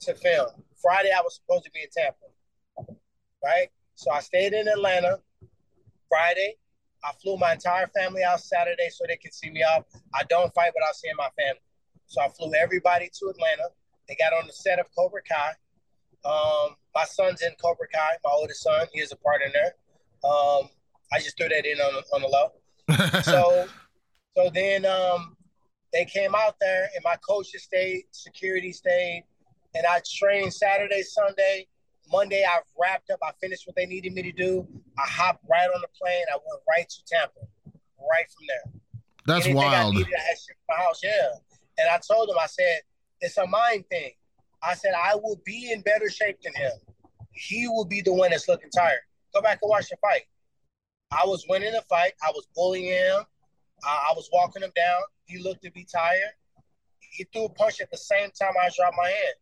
to film. Friday, I was supposed to be in Tampa, right? So I stayed in Atlanta. Friday, I flew my entire family out Saturday so they can see me off. I don't fight without seeing my family. So I flew everybody to Atlanta. They got on the set of Cobra Kai. Um, my son's in Cobra Kai, my oldest son. He is a part in there. Um, I just threw that in on, on the low. <laughs> so, so then um, they came out there, and my coaches stayed, security stayed, and I trained Saturday, Sunday. Monday, I wrapped up. I finished what they needed me to do. I hopped right on the plane. I went right to Tampa, right from there. That's Anything wild. I needed, I had my house. Yeah, and I told him, I said, it's a mind thing. I said, I will be in better shape than him. He will be the one that's looking tired. Go back and watch the fight. I was winning the fight. I was bullying him. I, I was walking him down. He looked to be tired. He threw a punch at the same time I dropped my hand.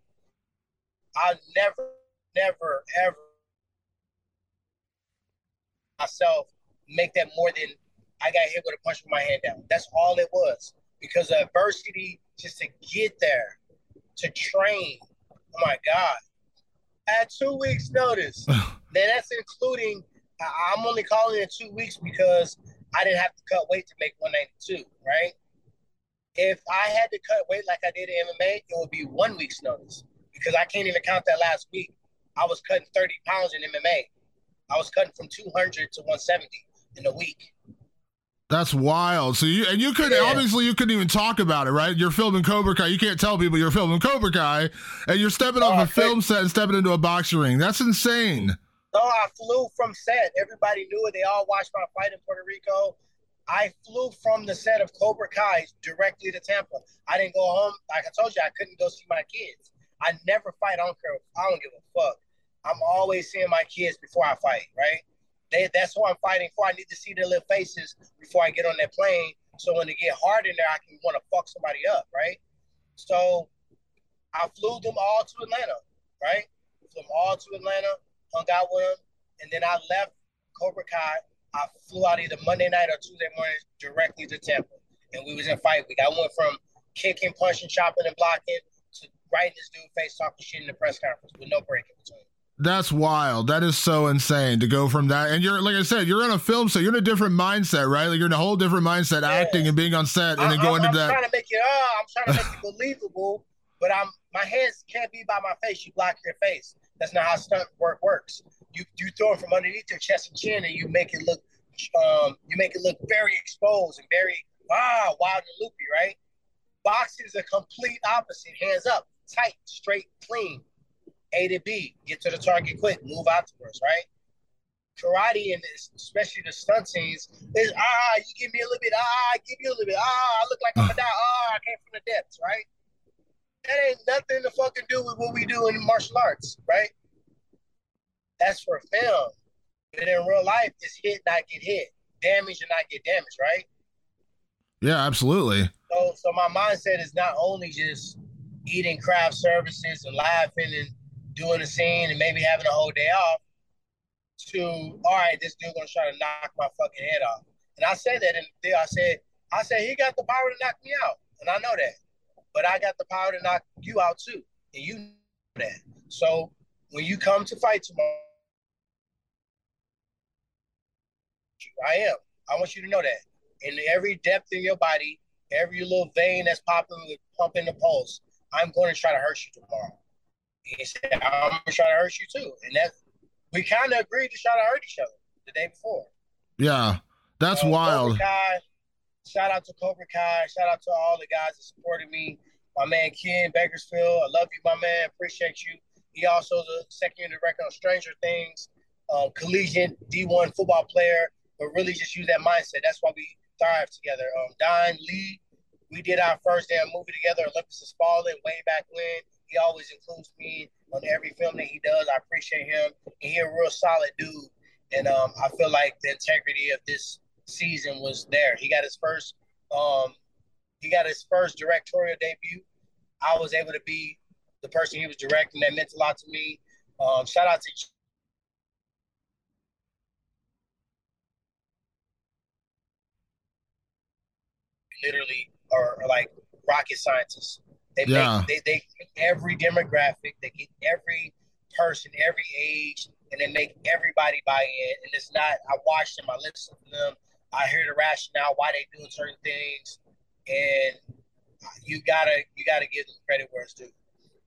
I never, never, ever myself make that more than I got hit with a punch with my hand down. That's all it was. Because adversity, just to get there, to train. Oh my God. At two weeks' notice. <laughs> then that's including I'm only calling it two weeks because I didn't have to cut weight to make 192, right? If I had to cut weight like I did in MMA, it would be one week's notice because I can't even count that last week. I was cutting 30 pounds in MMA. I was cutting from 200 to 170 in a week. That's wild. So you and you could yeah. obviously you couldn't even talk about it, right? You're filming Cobra Kai. You can't tell people you're filming Cobra Kai, and you're stepping off oh, a film set and stepping into a boxing ring. That's insane. No, I flew from set. Everybody knew it. They all watched my fight in Puerto Rico. I flew from the set of Cobra Kai directly to Tampa. I didn't go home. Like I told you, I couldn't go see my kids. I never fight. I don't care. I don't give a fuck. I'm always seeing my kids before I fight, right? They, that's who I'm fighting for. I need to see their little faces before I get on that plane. So when they get hard in there, I can want to fuck somebody up, right? So I flew them all to Atlanta, right? Flew them all to Atlanta, hung out with them, and then I left Cobra Kai. I flew out either Monday night or Tuesday morning directly to Tampa, and we was in fight week. I went from kicking, punching, chopping, and blocking to writing this dude face talking shit in the press conference with no break in between. That's wild. That is so insane to go from that. And you're like I said, you're in a film set. You're in a different mindset, right? Like you're in a whole different mindset, yeah. acting and being on set, and I, then going I'm, into I'm that. Trying to make it, uh, I'm trying to make <laughs> it believable, but I'm my hands can't be by my face. You block your face. That's not how stunt work works. You you throw it from underneath your chest and chin, and you make it look um you make it look very exposed and very ah wild and loopy, right? Boxing is a complete opposite. Hands up, tight, straight, clean. A to B, get to the target quick, move afterwards, right? Karate and especially the stunt scenes is ah, you give me a little bit, ah, I give you a little bit, ah, I look like I'm gonna die, ah, I came from the depths, right? That ain't nothing to fucking do with what we do in martial arts, right? That's for film. But in real life, it's hit, not get hit, damage, and not get damaged, right? Yeah, absolutely. So, so my mindset is not only just eating craft services and laughing and doing a scene and maybe having a whole day off to all right, this dude gonna try to knock my fucking head off. And I said that in there. I said, I said he got the power to knock me out, and I know that. But I got the power to knock you out too, and you know that. So when you come to fight tomorrow, I am. I want you to know that. In every depth in your body, every little vein that's popping, pumping the pulse, I'm going to try to hurt you tomorrow. He said, I'm gonna try to hurt you too. And that we kind of agreed to try to hurt each other the day before. Yeah. That's uh, wild. Kai, shout out to Cobra Kai. Shout out to all the guys that supported me. My man Ken Barefield. I love you, my man. Appreciate you. He also is a second year director on Stranger Things, um, collegiate D1 football player, but really just use that mindset. That's why we thrive together. Um, Don Lee, we did our first damn movie together, Olympus Has Fallen, way back when. He always includes me on every film that he does. I appreciate him. And he's a real solid dude. And um, I feel like the integrity of this season was there. He got his first um, he got his first directorial debut. I was able to be the person he was directing. That meant a lot to me. Um, shout out to literally are like rocket scientists. They yeah. make they, they every demographic, they get every person, every age, and they make everybody buy in. And it's not I watch them, I listen to them, I hear the rationale why they doing certain things, and you gotta you gotta give them credit where it's due.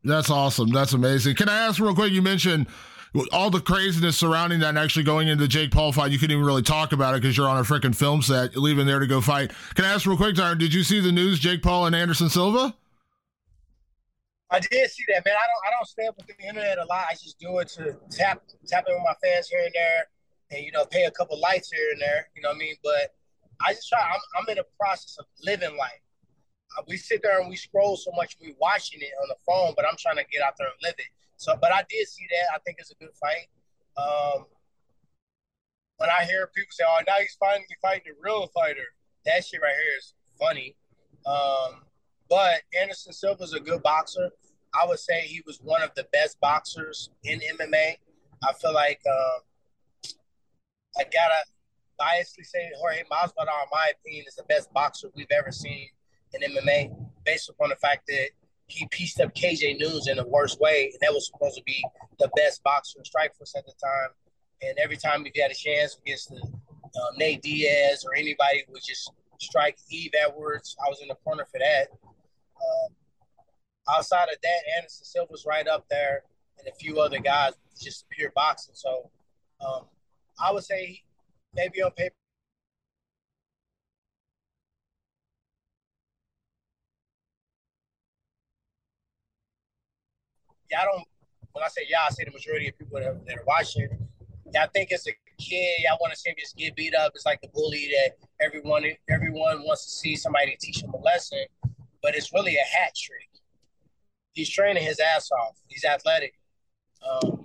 That's awesome. That's amazing. Can I ask real quick? You mentioned all the craziness surrounding that and actually going into the Jake Paul fight, you couldn't even really talk about it because you're on a freaking film set, leaving there to go fight. Can I ask real quick, Tyron, did you see the news, Jake Paul and Anderson Silva? I did see that, man. I don't I don't stay up with the internet a lot. I just do it to tap tap in with my fans here and there and you know, pay a couple lights here and there, you know what I mean? But I just try I'm I'm in the process of living life. Uh, we sit there and we scroll so much, we watching it on the phone, but I'm trying to get out there and live it. So, but I did see that. I think it's a good fight. Um, when I hear people say, "Oh, now he's finally fighting a real fighter," that shit right here is funny. Um, but Anderson Silva Silva's a good boxer. I would say he was one of the best boxers in MMA. I feel like um, I gotta biasly say Jorge Masvidal, in my opinion, is the best boxer we've ever seen in MMA, based upon the fact that he pieced up KJ Noons in the worst way, and that was supposed to be the best boxer in Strikeforce at the time. And every time he had a chance against the, um, Nate Diaz or anybody would just strike Yves Edwards, I was in the corner for that. Um, outside of that, Anderson Silva's right up there, and a few other guys, just pure boxing. So um, I would say maybe on paper yeah, I don't. When I say yeah, I say the majority of people that are, that are watching. Yeah, I think it's a kid. I want to see him just get beat up. It's like the bully that everyone everyone wants to see somebody teach him a lesson, but it's really a hat trick. He's training his ass off. He's athletic. Um,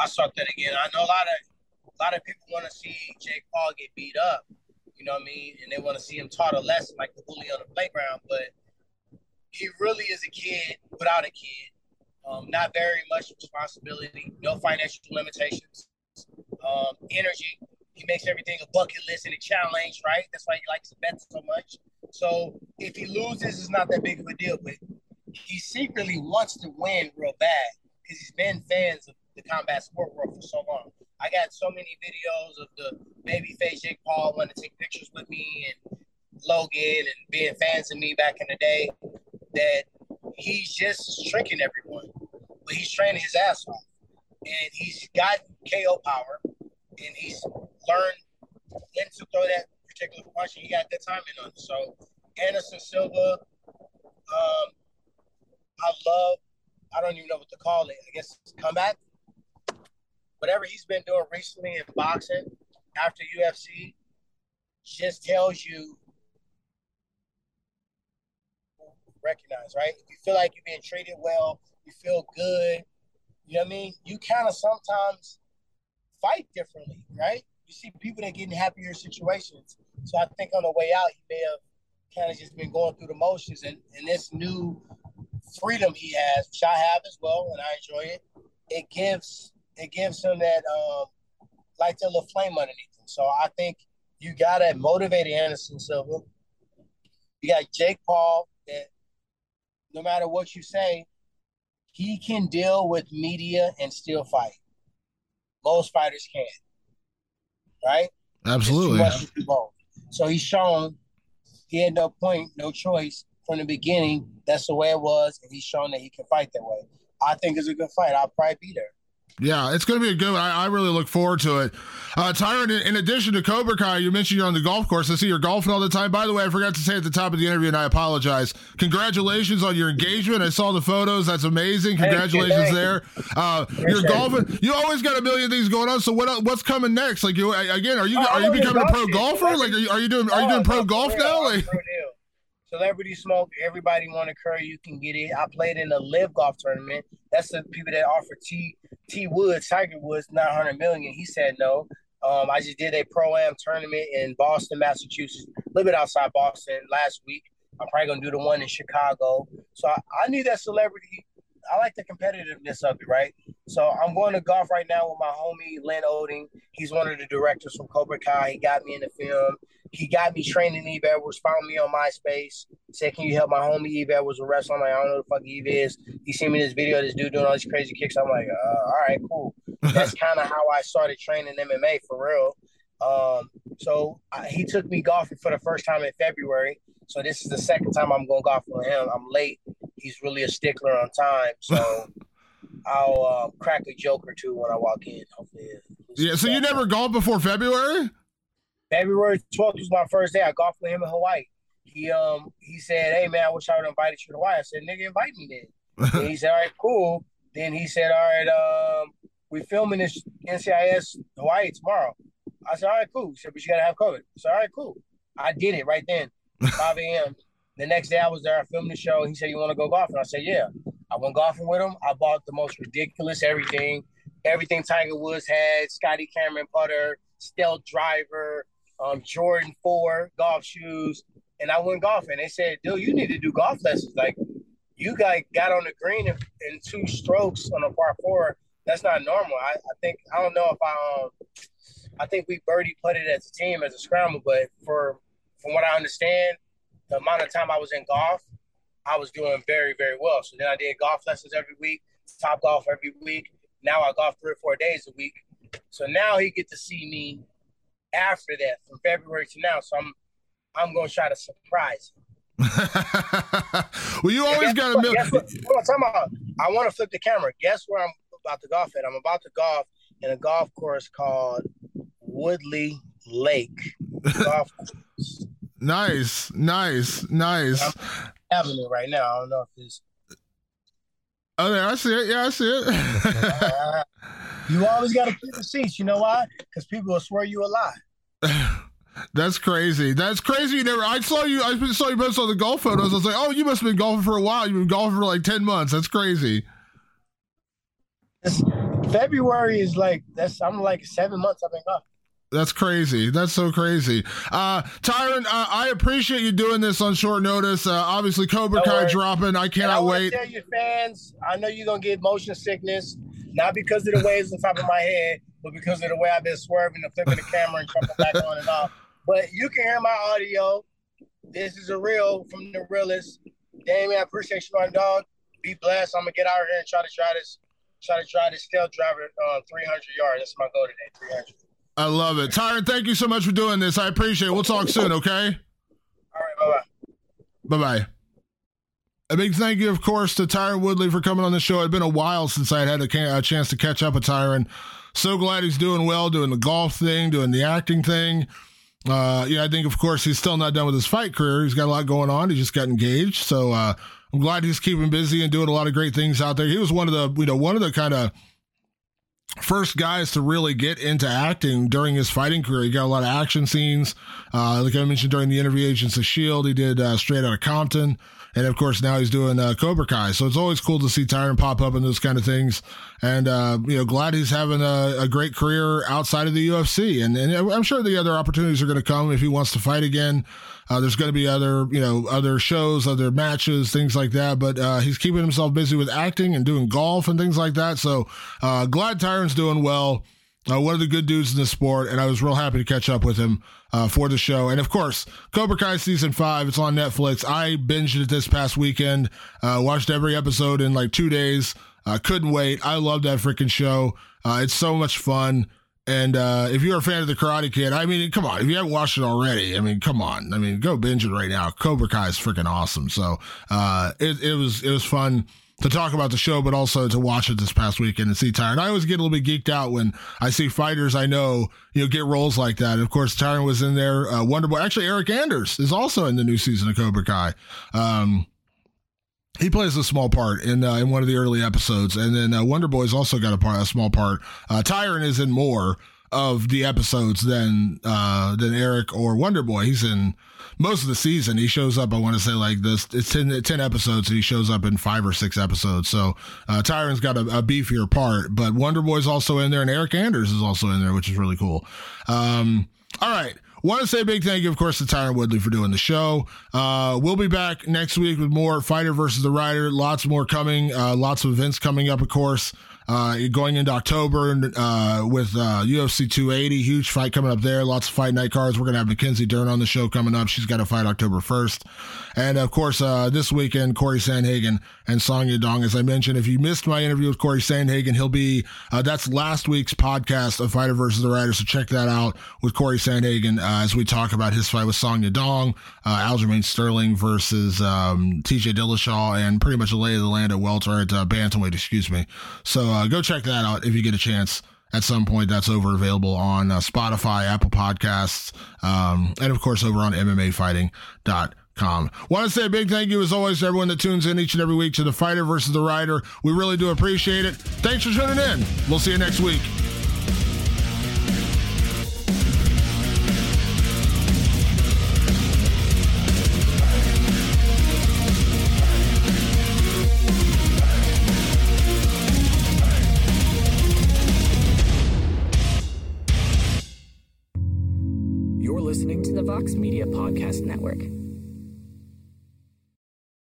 I saw that again. I know a lot of a lot of people want to see Jake Paul get beat up. You know what I mean? And they want to see him taught a lesson like the bully on the playground. But he really is a kid without a kid. Um, not very much responsibility, no financial limitations, um, energy. He makes everything a bucket list and a challenge, right? That's why he likes to bet so much. So if he loses, it's not that big of a deal. But he secretly wants to win real bad because he's been fans of the combat sport world for so long. I got so many videos of the babyface Jake Paul wanting to take pictures with me and Logan and being fans of me back in the day that he's just tricking everyone. But he's training his ass off. And he's got KO power and he's learned when to throw that particular punch and he got good timing on it. So Anderson Silva, um, I love I don't even know what to call it. I guess comeback whatever he's been doing recently in boxing after UFC just tells you recognize, right? If you feel like you're being treated well, you feel good, you know what I mean? You kind of sometimes fight differently, right? You see people that get in happier situations. So I think on the way out, he may have kind of just been going through the motions and, and this new freedom he has, which I have as well, and I enjoy it. It gives it gives him that um, like a little flame underneath him. So I think you got to motivate Anderson Silva. You got Jake Paul that no matter what you say, he can deal with media and still fight. Most fighters can't. Right? Absolutely. So he's shown he had no point, no choice from the beginning. That's the way it was, and he's shown that he can fight that way. I think it's a good fight. I'll probably be there. Yeah, it's going to be a good. I, I really look forward to it. Uh, Tyron, in, in, addition to Cobra Kai, you mentioned you're on the golf course. I see you're golfing all the time. By the way, I forgot to say at the top of the interview, and I apologize. Congratulations on your engagement. I saw the photos. That's amazing. Congratulations there. Uh, you're golfing. You always got a million things going on. So what? What's coming next? Like you again? Are you are you becoming a pro golfer? Like are you, are you doing are you doing pro golf now? Like Celebrity Smoke, everybody want to curry, you can get it. I played in a LIV golf tournament. That's the people that offer T T Woods, Tiger Woods, nine hundred million. He said no. Um, I just did a pro am tournament in Boston, Massachusetts, a little bit outside Boston last week. I'm probably gonna do the one in Chicago. So I, I need that celebrity. I like the competitiveness of it, right? So I'm going to golf right now with my homie Lin Oeding. He's one of the directors from Cobra Kai. He got me in the film. He got me training Yves Edwards, found me on MySpace, said, Can you help my homie Yves Edwards with wrestling? I'm like, I don't know who the fuck Yves is. He seen me this video, this dude doing all these crazy kicks. I'm like, uh, all right, cool. <laughs> That's kind of how I started training MMA for real. Um, so I, he took me golfing for the first time in February. So this is the second time I'm going golfing with him. I'm late. He's really a stickler on time. So <laughs> I'll uh, crack a joke or two when I walk in. Hopefully. Yeah. So you never golfed before February? February 12th was my first day. I golfed with him in Hawaii. He um he said, "Hey man, I wish I would have invited you to Hawaii." I said, "Nigga, invite me then." <laughs> and he said, "All right, cool." Then he said, "All right, um, we filming this NCIS Hawaii tomorrow." I said, "All right, cool." He said, "But you gotta have COVID." I said, "All right, cool." I did it right then, 5 a.m. The next day I was there, I filmed the show. He said, You want to go golfing? I said, Yeah. I went golfing with him. I bought the most ridiculous everything. Everything Tiger Woods had, Scotty Cameron putter, stealth driver, um, Jordan 4 golf shoes. And I went golfing. They said, dude, you need to do golf lessons. Like, you guys got on the green in, in two strokes on a par four. That's not normal. I, I think, I don't know if I, um, I think we birdie putted as a team as a scramble, but for from what I understand, the amount of time I was in golf, I was doing very, very well. So then I did golf lessons every week, top golf every week. Now I golf three or four days a week. So now he get to see me after that from February to now. So I'm I'm gonna try to surprise him. <laughs> well, you always got to know. I want to flip the camera. Guess where I'm about to golf at? I'm about to golf in a golf course called Woodley Lake Golf <laughs> Course. Nice, nice, nice. It right now. I don't know if it's. Oh, there, I see it. Yeah, I see it. <laughs> you always got to keep the seats. You know why? Because people will swear you a lie. <laughs> That's crazy. That's crazy. You never. I saw you. I saw you post on the golf photos. I was like, oh, you must have been golfing for a while. You've been golfing for like ten months. That's crazy. February is like that's. I'm like seven months. I've been golfing. That's crazy. That's so crazy. Uh, Tyron, uh, I appreciate you doing this on short notice. Uh, obviously, Cobra Kai dropping. I cannot I wait. Tell your fans, I know you're gonna get motion sickness, not because of the waves on top of my head, but because of the way I've been swerving and flipping the camera and jumping back on and off. But you can hear my audio. This is a real from the realest. Damon, I appreciate you, my dog. Be blessed. I'm gonna get out here and try to try this, try to try this stealth driver uh, 300 yards. That's my goal today, 300. I love it. Tyron, thank you so much for doing this. I appreciate it. We'll talk soon, okay? All right, bye bye. Bye bye. A big thank you, of course, to Tyron Woodley for coming on the show. It's been a while since I had a, a chance to catch up with Tyron. So glad he's doing well, doing the golf thing, doing the acting thing. Uh, yeah, I think, of course, he's still not done with his fight career. He's got a lot going on. He just got engaged. So uh, I'm glad he's keeping busy and doing a lot of great things out there. He was one of the, you know, one of the kind of first guys to really get into acting during his fighting career. He got a lot of action scenes. Uh, like I mentioned during the interview, Agents of S.H.I.E.L.D., he did uh, Straight Outta Compton. And of course, now he's doing uh, Cobra Kai. So it's always cool to see Tyron pop up in those kind of things. And, uh, you know, glad he's having a, a, great career outside of the UFC. And, and I'm sure the other opportunities are going to come if he wants to fight again. Uh, there's going to be other, you know, other shows, other matches, things like that. But uh, he's keeping himself busy with acting and doing golf and things like that. So uh, glad Tyron's doing well. Uh, one of the good dudes in the sport, and I was real happy to catch up with him uh, for the show. And of course, Cobra Kai season five, it's on Netflix. I binged it this past weekend, uh, watched every episode in like two days. couldn't wait. I love that freaking show. it's so much fun And uh, if you're a fan of the Karate Kid, I mean, come on. If you haven't watched it already, I mean, come on. I mean, go binge it right now. Cobra Kai is freaking awesome. So uh, it, it was it was fun to talk about the show, but also to watch it this past weekend and see Tyron. I always get a little bit geeked out when I see fighters I know, you know, get roles like that. And of course, Tyron was in there. Uh, Wonder Boy, actually, Eryk Anders is also in the new season of Cobra Kai. Um, he plays a small part in uh, in one of the early episodes, and then uh, Wonder Boy's also got a part, a small part. Uh, Tyron is in more of the episodes than uh, than Eryk or Wonder Boy. He's in most of the season. He shows up. I want to say like this. It's 10, 10 episodes, and he shows up in five or six episodes. So uh, Tyron's got a, a, beefier part, but Wonder Boy's also in there, and Eryk Anders is also in there, which is really cool. Um, all right. Want to say a big thank you, of course, to Tyron Woodley for doing the show. Uh, we'll be back next week with more Fighter versus the Writer. Lots more coming. Uh, lots of events coming up, of course. Uh, going into October uh, with uh, UFC 280, huge fight coming up there. Lots of fight night cards. We're going to have Mackenzie Dern on the show coming up. She's got a fight October 1st. And of course, uh, this weekend, Corey Sandhagen and Song Yadong. As I mentioned, if you missed my interview with Corey Sandhagen, he'll be, uh, that's last week's podcast of Fighter versus the Writer. So check that out with Corey Sandhagen uh, as we talk about his fight with Song Yadong, Aljamain Sterling versus um, TJ Dillashaw, and pretty much a lay of the land at welterweight, uh, bantamweight, excuse me. So uh, go check that out if you get a chance. At some point, that's over available on uh, Spotify, Apple Podcasts, um, and of course over on MMAfighting.com. Want to say a big thank you as always to everyone that tunes in each and every week to the Fighter versus the Writer. We really do appreciate it. Thanks for tuning in. We'll see you next week. Media Podcast Network.